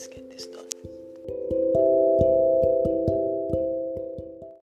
つけて。